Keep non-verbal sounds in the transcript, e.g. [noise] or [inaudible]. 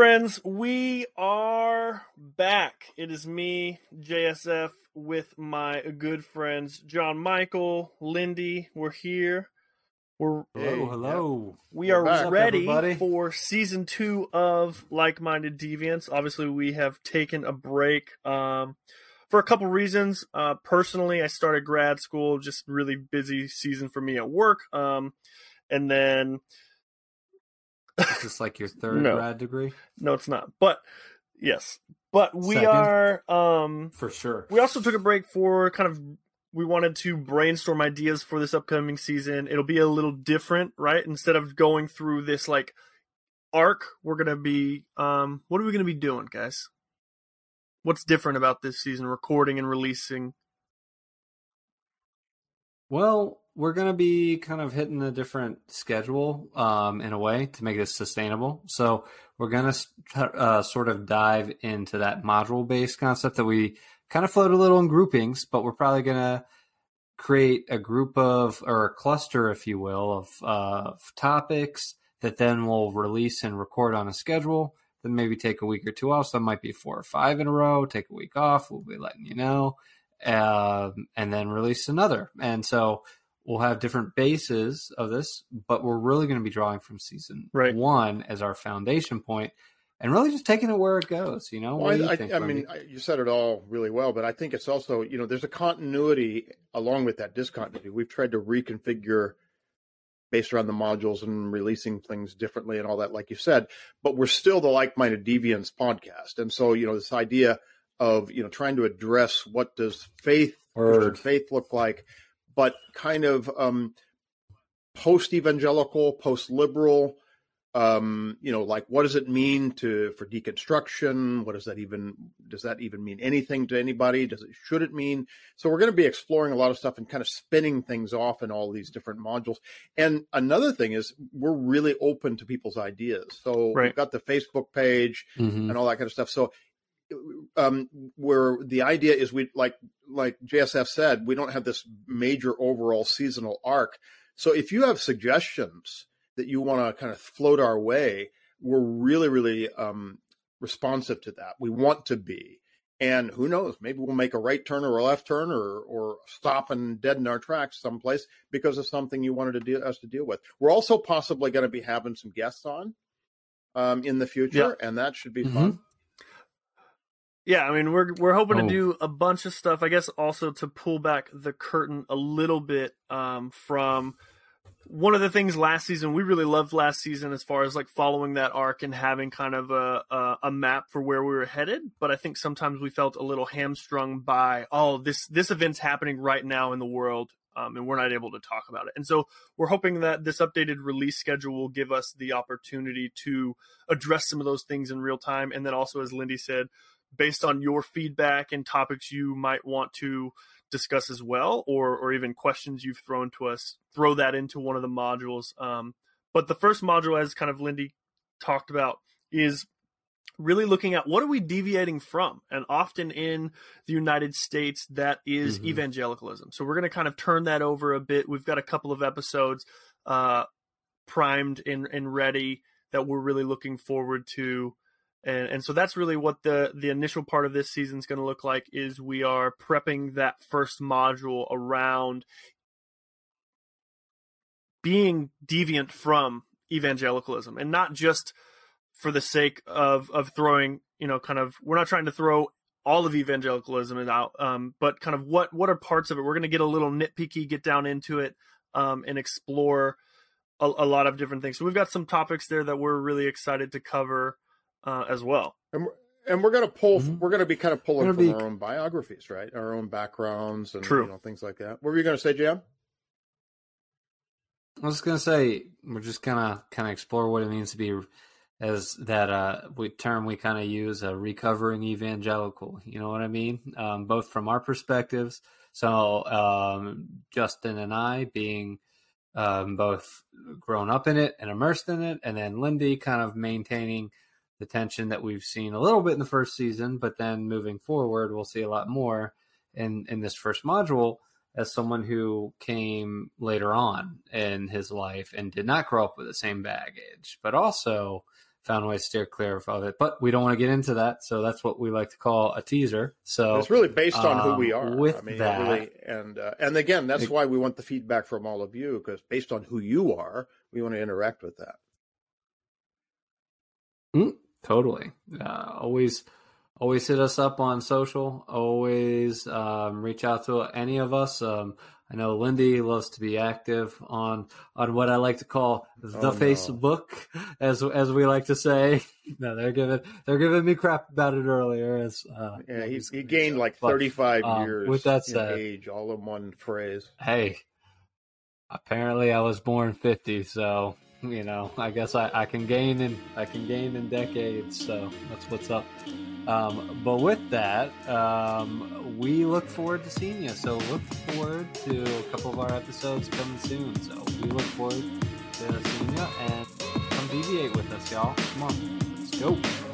friends, we are back. It is me, JSF, with my good friends John Michael, Lindy. We're here. We're hello, hello. We We're are back, ready everybody. for season two of Like Minded Deviants. Obviously, we have taken a break um, for a couple reasons. Uh, personally, I started grad school, just really busy season for me at work. Um, and then is this like your [laughs] third no. grad degree? No, it's not. But yes, but we Second? are um for sure. We also took a break for kind of we wanted to brainstorm ideas for this upcoming season. It'll be a little different, right? Instead of going through this like arc, we're gonna be um what are we gonna be doing, guys? What's different about this season, recording and releasing? Well, we're going to be kind of hitting a different schedule um, in a way to make this sustainable. So we're going to uh, sort of dive into that module based concept that we kind of float a little in groupings, but we're probably going to create a group of or a cluster, if you will, of, uh, of topics that then we'll release and record on a schedule. Then maybe take a week or two off. So it might be four or five in a row. Take a week off. We'll be letting you know. Um, and then release another. And so we'll have different bases of this, but we're really going to be drawing from season right. one as our foundation point and really just taking it where it goes. You know, well, I, think, I, I mean, you said it all really well, but I think it's also, you know, there's a continuity along with that discontinuity. We've tried to reconfigure based around the modules and releasing things differently and all that, like you said, but we're still the like-minded deviants podcast. And so, you know, this idea of, you know, trying to address what does faith, or faith look like but kind of um, post evangelical, post liberal. Um, you know, like what does it mean to for deconstruction? What does that even does that even mean anything to anybody? Does it should it mean? So we're going to be exploring a lot of stuff and kind of spinning things off in all these different modules. And another thing is we're really open to people's ideas. So right. we've got the Facebook page mm-hmm. and all that kind of stuff. So um, where the idea is we like like JSF said, we don't have this major overall seasonal arc. So if you have suggestions that you want to kind of float our way, we're really really um, responsive to that. We want to be. And who knows? Maybe we'll make a right turn or a left turn, or or stop and deaden our tracks someplace because of something you wanted to deal, us to deal with. We're also possibly going to be having some guests on um, in the future, and that should be mm-hmm. fun. Yeah, I mean we're we're hoping oh. to do a bunch of stuff. I guess also to pull back the curtain a little bit um, from one of the things last season we really loved last season as far as like following that arc and having kind of a, a, a map for where we were headed. But I think sometimes we felt a little hamstrung by oh this this event's happening right now in the world. Um, and we're not able to talk about it. And so we're hoping that this updated release schedule will give us the opportunity to address some of those things in real time. And then also, as Lindy said, based on your feedback and topics you might want to discuss as well, or or even questions you've thrown to us, throw that into one of the modules. Um, but the first module, as kind of Lindy talked about, is really looking at what are we deviating from and often in the united states that is mm-hmm. evangelicalism so we're going to kind of turn that over a bit we've got a couple of episodes uh, primed and, and ready that we're really looking forward to and and so that's really what the the initial part of this season is going to look like is we are prepping that first module around being deviant from evangelicalism and not just for the sake of of throwing you know kind of we're not trying to throw all of evangelicalism out um, but kind of what what are parts of it? We're going to get a little nitpicky get down into it um, and explore a, a lot of different things. So we've got some topics there that we're really excited to cover uh, as well. And we're, and we're going to pull. Mm-hmm. We're going to be kind of pulling from be... our own biographies, right? Our own backgrounds and True. You know, things like that. What were you going to say, Jam? I was going to say we're just gonna kind of explore what it means to be as that uh, we term we kind of use a recovering evangelical. You know what I mean? Um, both from our perspectives. So um, Justin and I being um, both grown up in it and immersed in it, and then Lindy kind of maintaining the tension that we've seen a little bit in the first season, but then moving forward, we'll see a lot more in in this first module as someone who came later on in his life and did not grow up with the same baggage, but also found a way to steer clear of it. But we don't want to get into that, so that's what we like to call a teaser. So it's really based on um, who we um, are. With I mean, that, really, and uh, and again, that's it, why we want the feedback from all of you because based on who you are, we want to interact with that. Totally. Uh, always always hit us up on social. Always um, reach out to any of us. Um, I know Lindy loves to be active on on what I like to call the oh, Facebook, no. as as we like to say. [laughs] no, they're giving they're giving me crap about it earlier. As uh, yeah, he, he gained like thirty five um, years. With that said, age all in one phrase. Hey, apparently I was born fifty, so [laughs] you know, I guess I, I can gain in I can gain in decades, so that's what's up. Um, but with that, um, we look forward to seeing you. So look forward to a couple of our episodes coming soon. So we look forward to seeing you and come deviate with us, y'all. Come on, let's go.